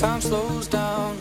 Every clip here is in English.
time slows down.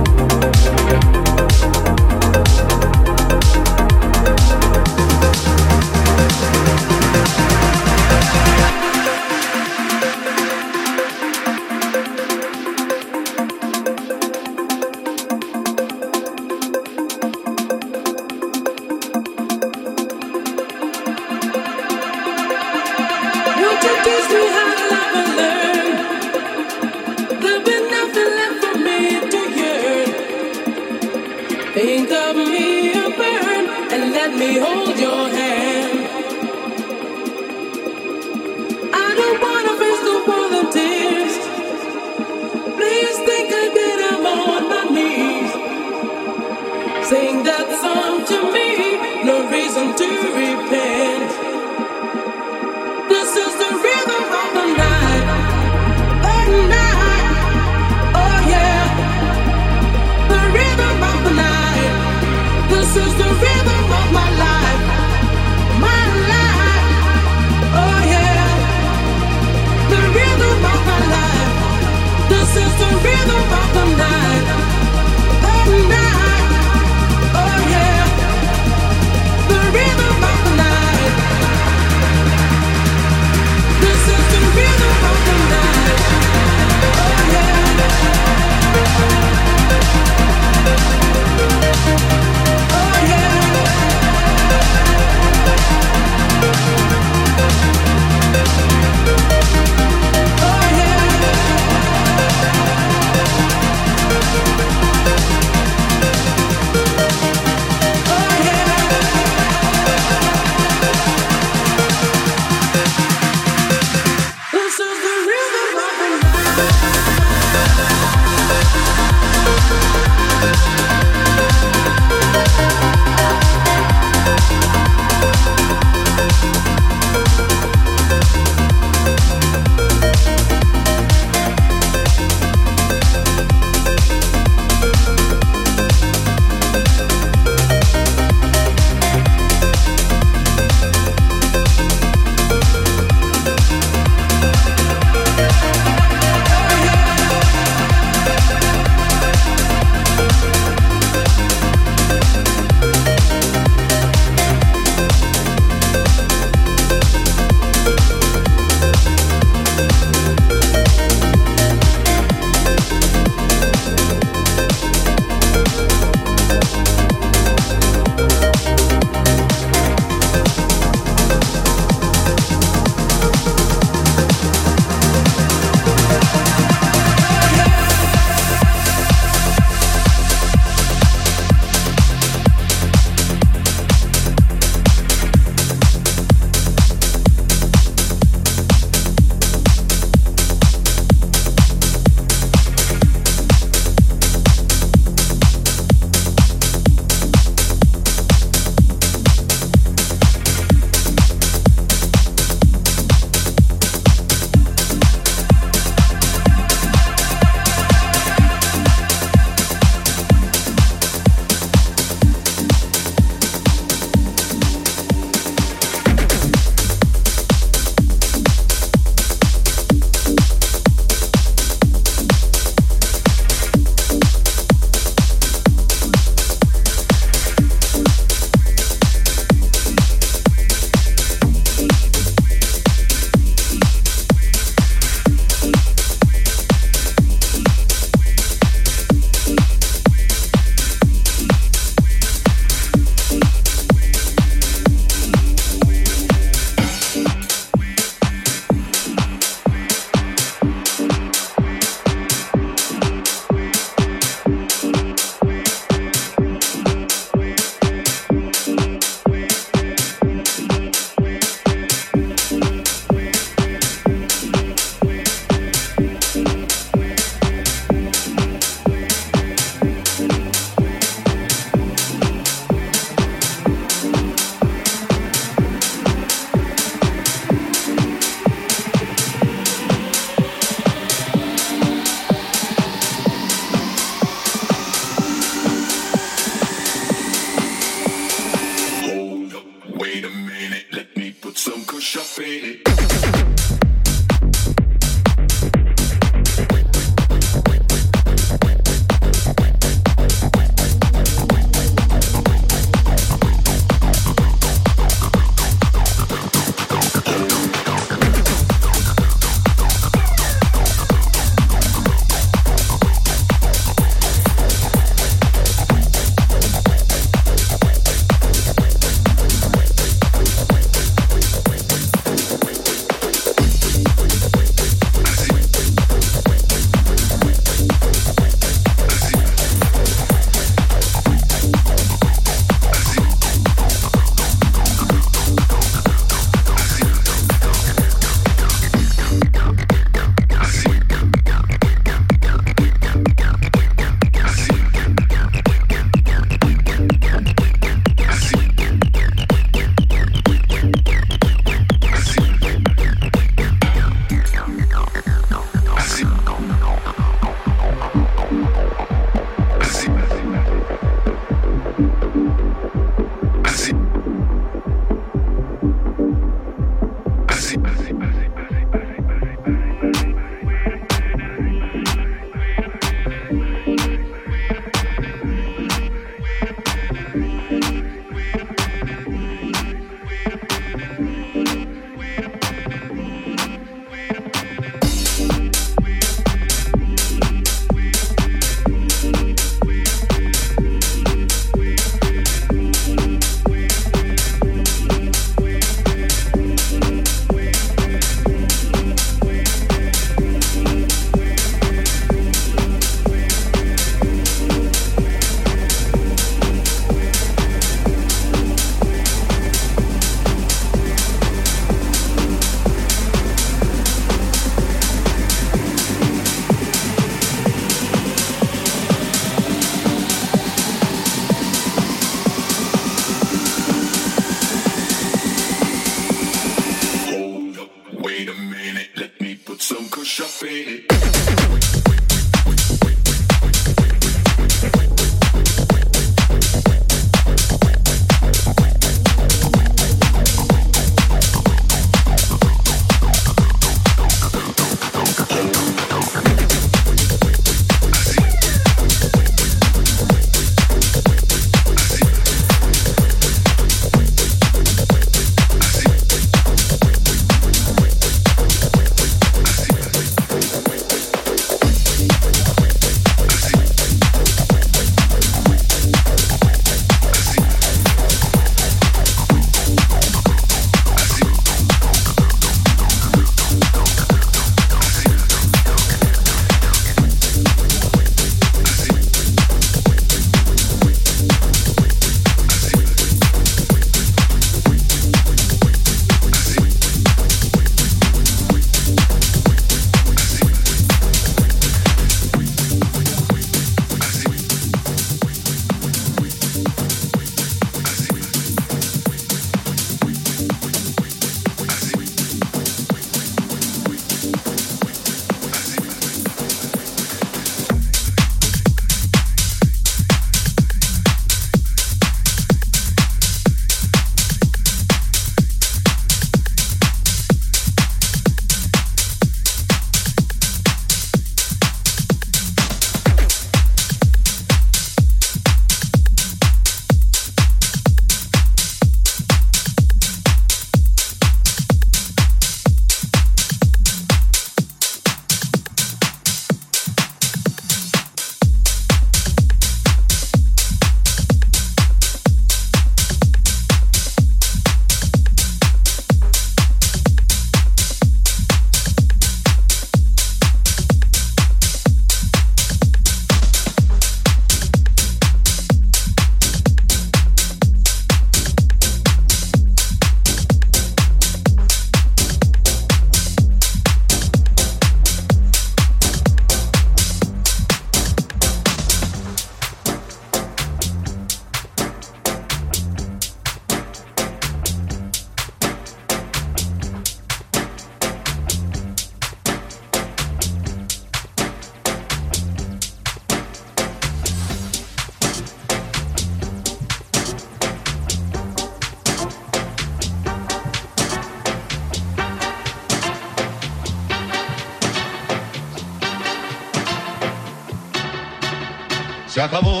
Acabó.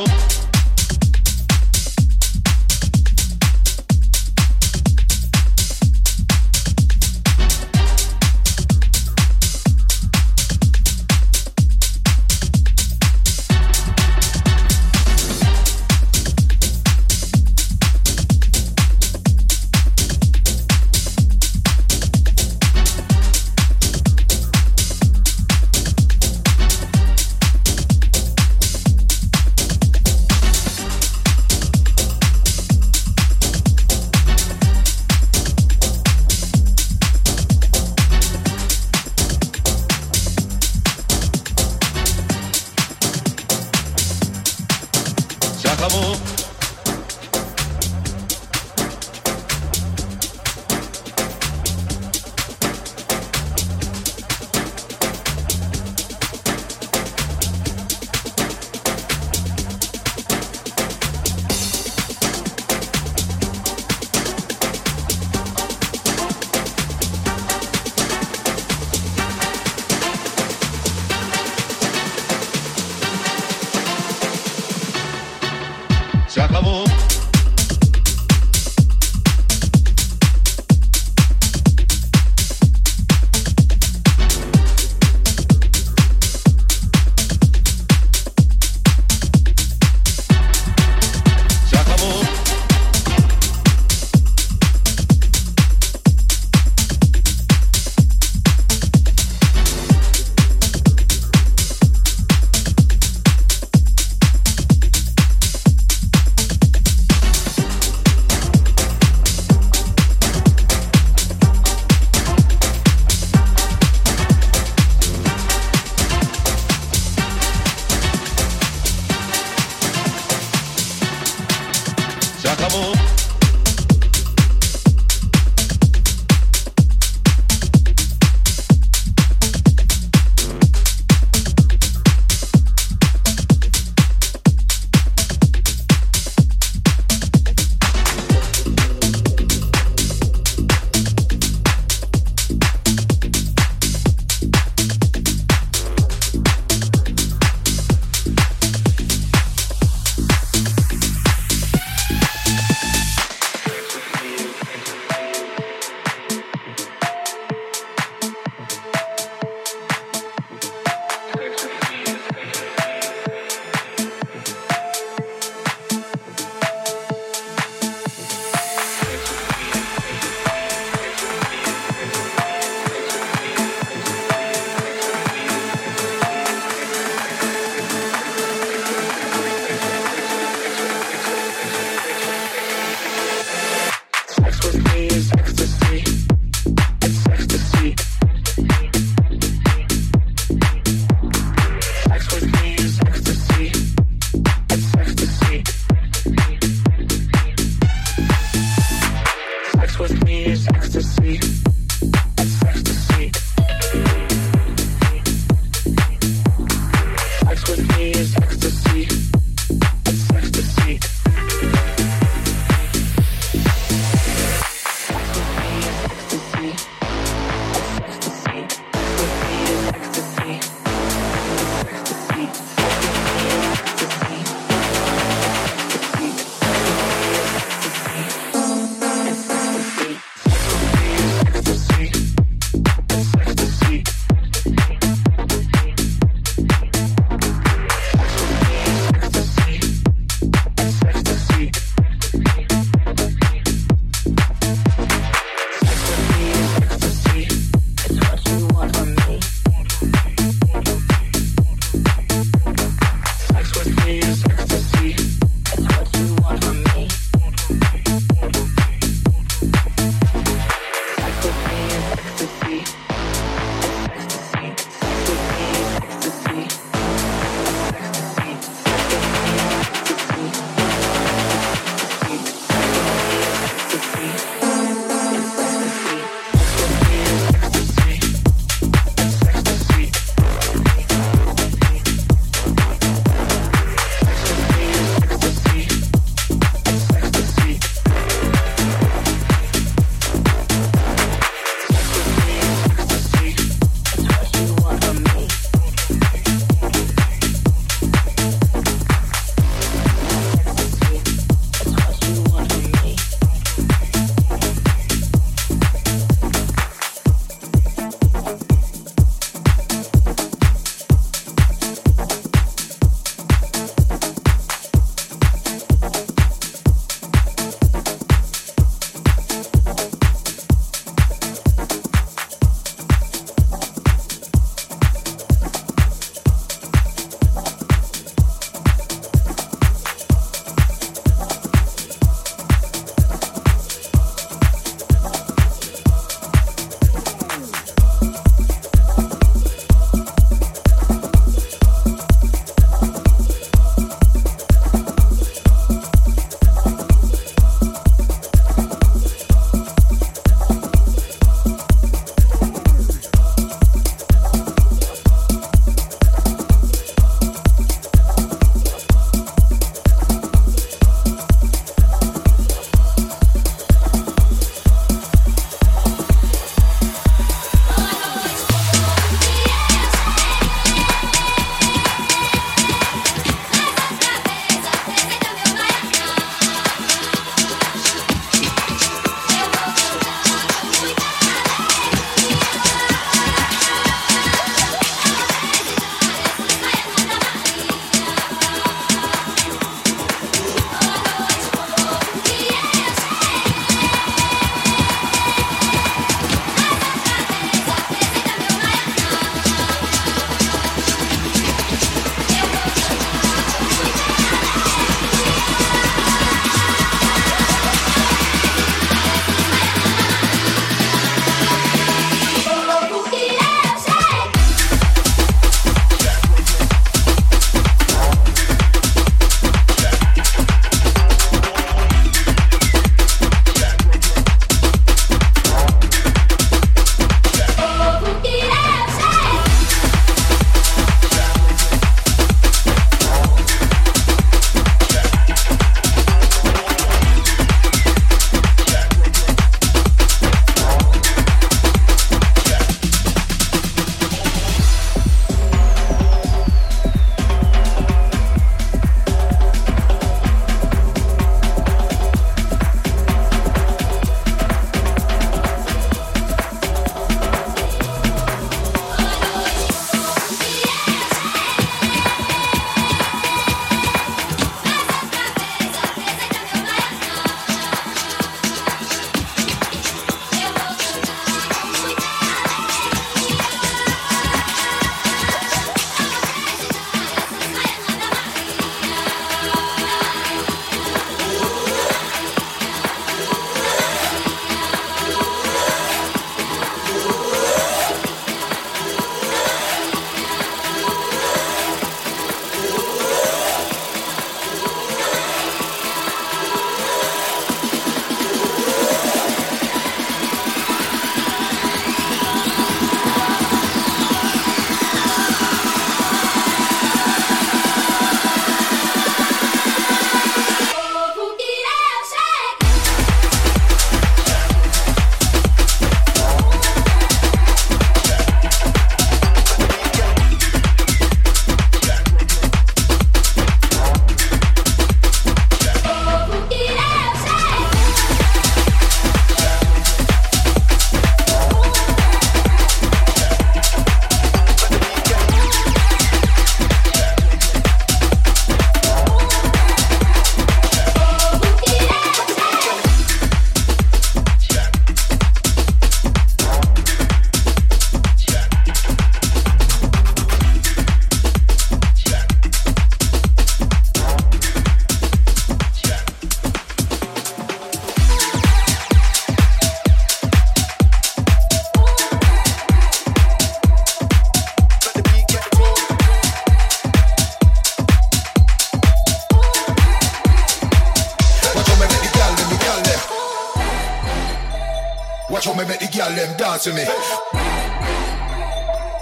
to me.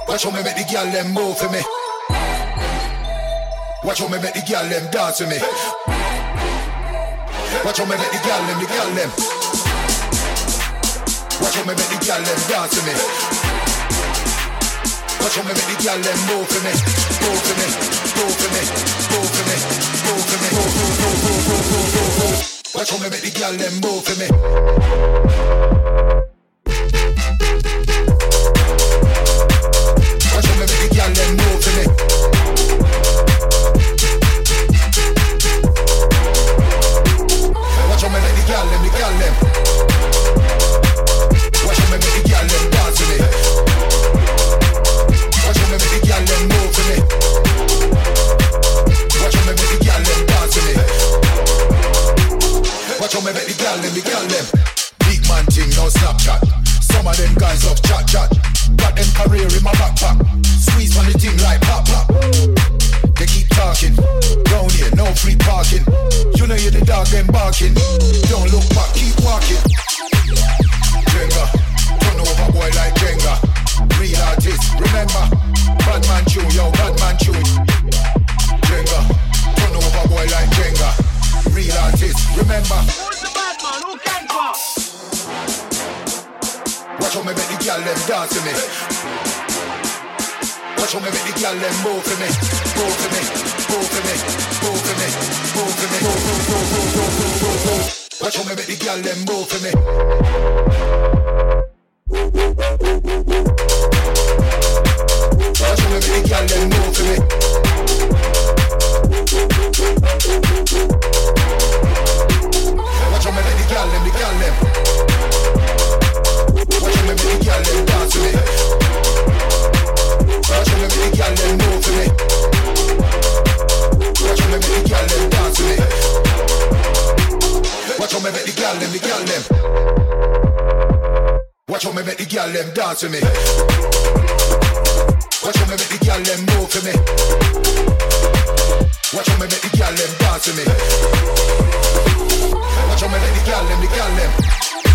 Watch how me make the girl them move for me. Watch how me make the girl them dance to me. Watch how me make the girl them, the girl them. Watch how me make the girl them dance to me. Watch how me make the girl them move for me, move for me, move for me, move for me, move for me, move, move, move, move, move, move, move. Watch how me make the girl them move for me. move for Watch how me make the girl them move for me. Watch how me make the girl them move for me. Watch how me make the girl them, the girl them. Watch how me make the girl them dance for me. Watch how me make the girl them move for me. Make the girl them dance to me. Watch how me make the girl them, the girl them. Watch how me make the girl them dance to me. Watch how me make the girl them move for me. Watch how me make the girl them dance to me. Watch how me make the girl them, the girl them.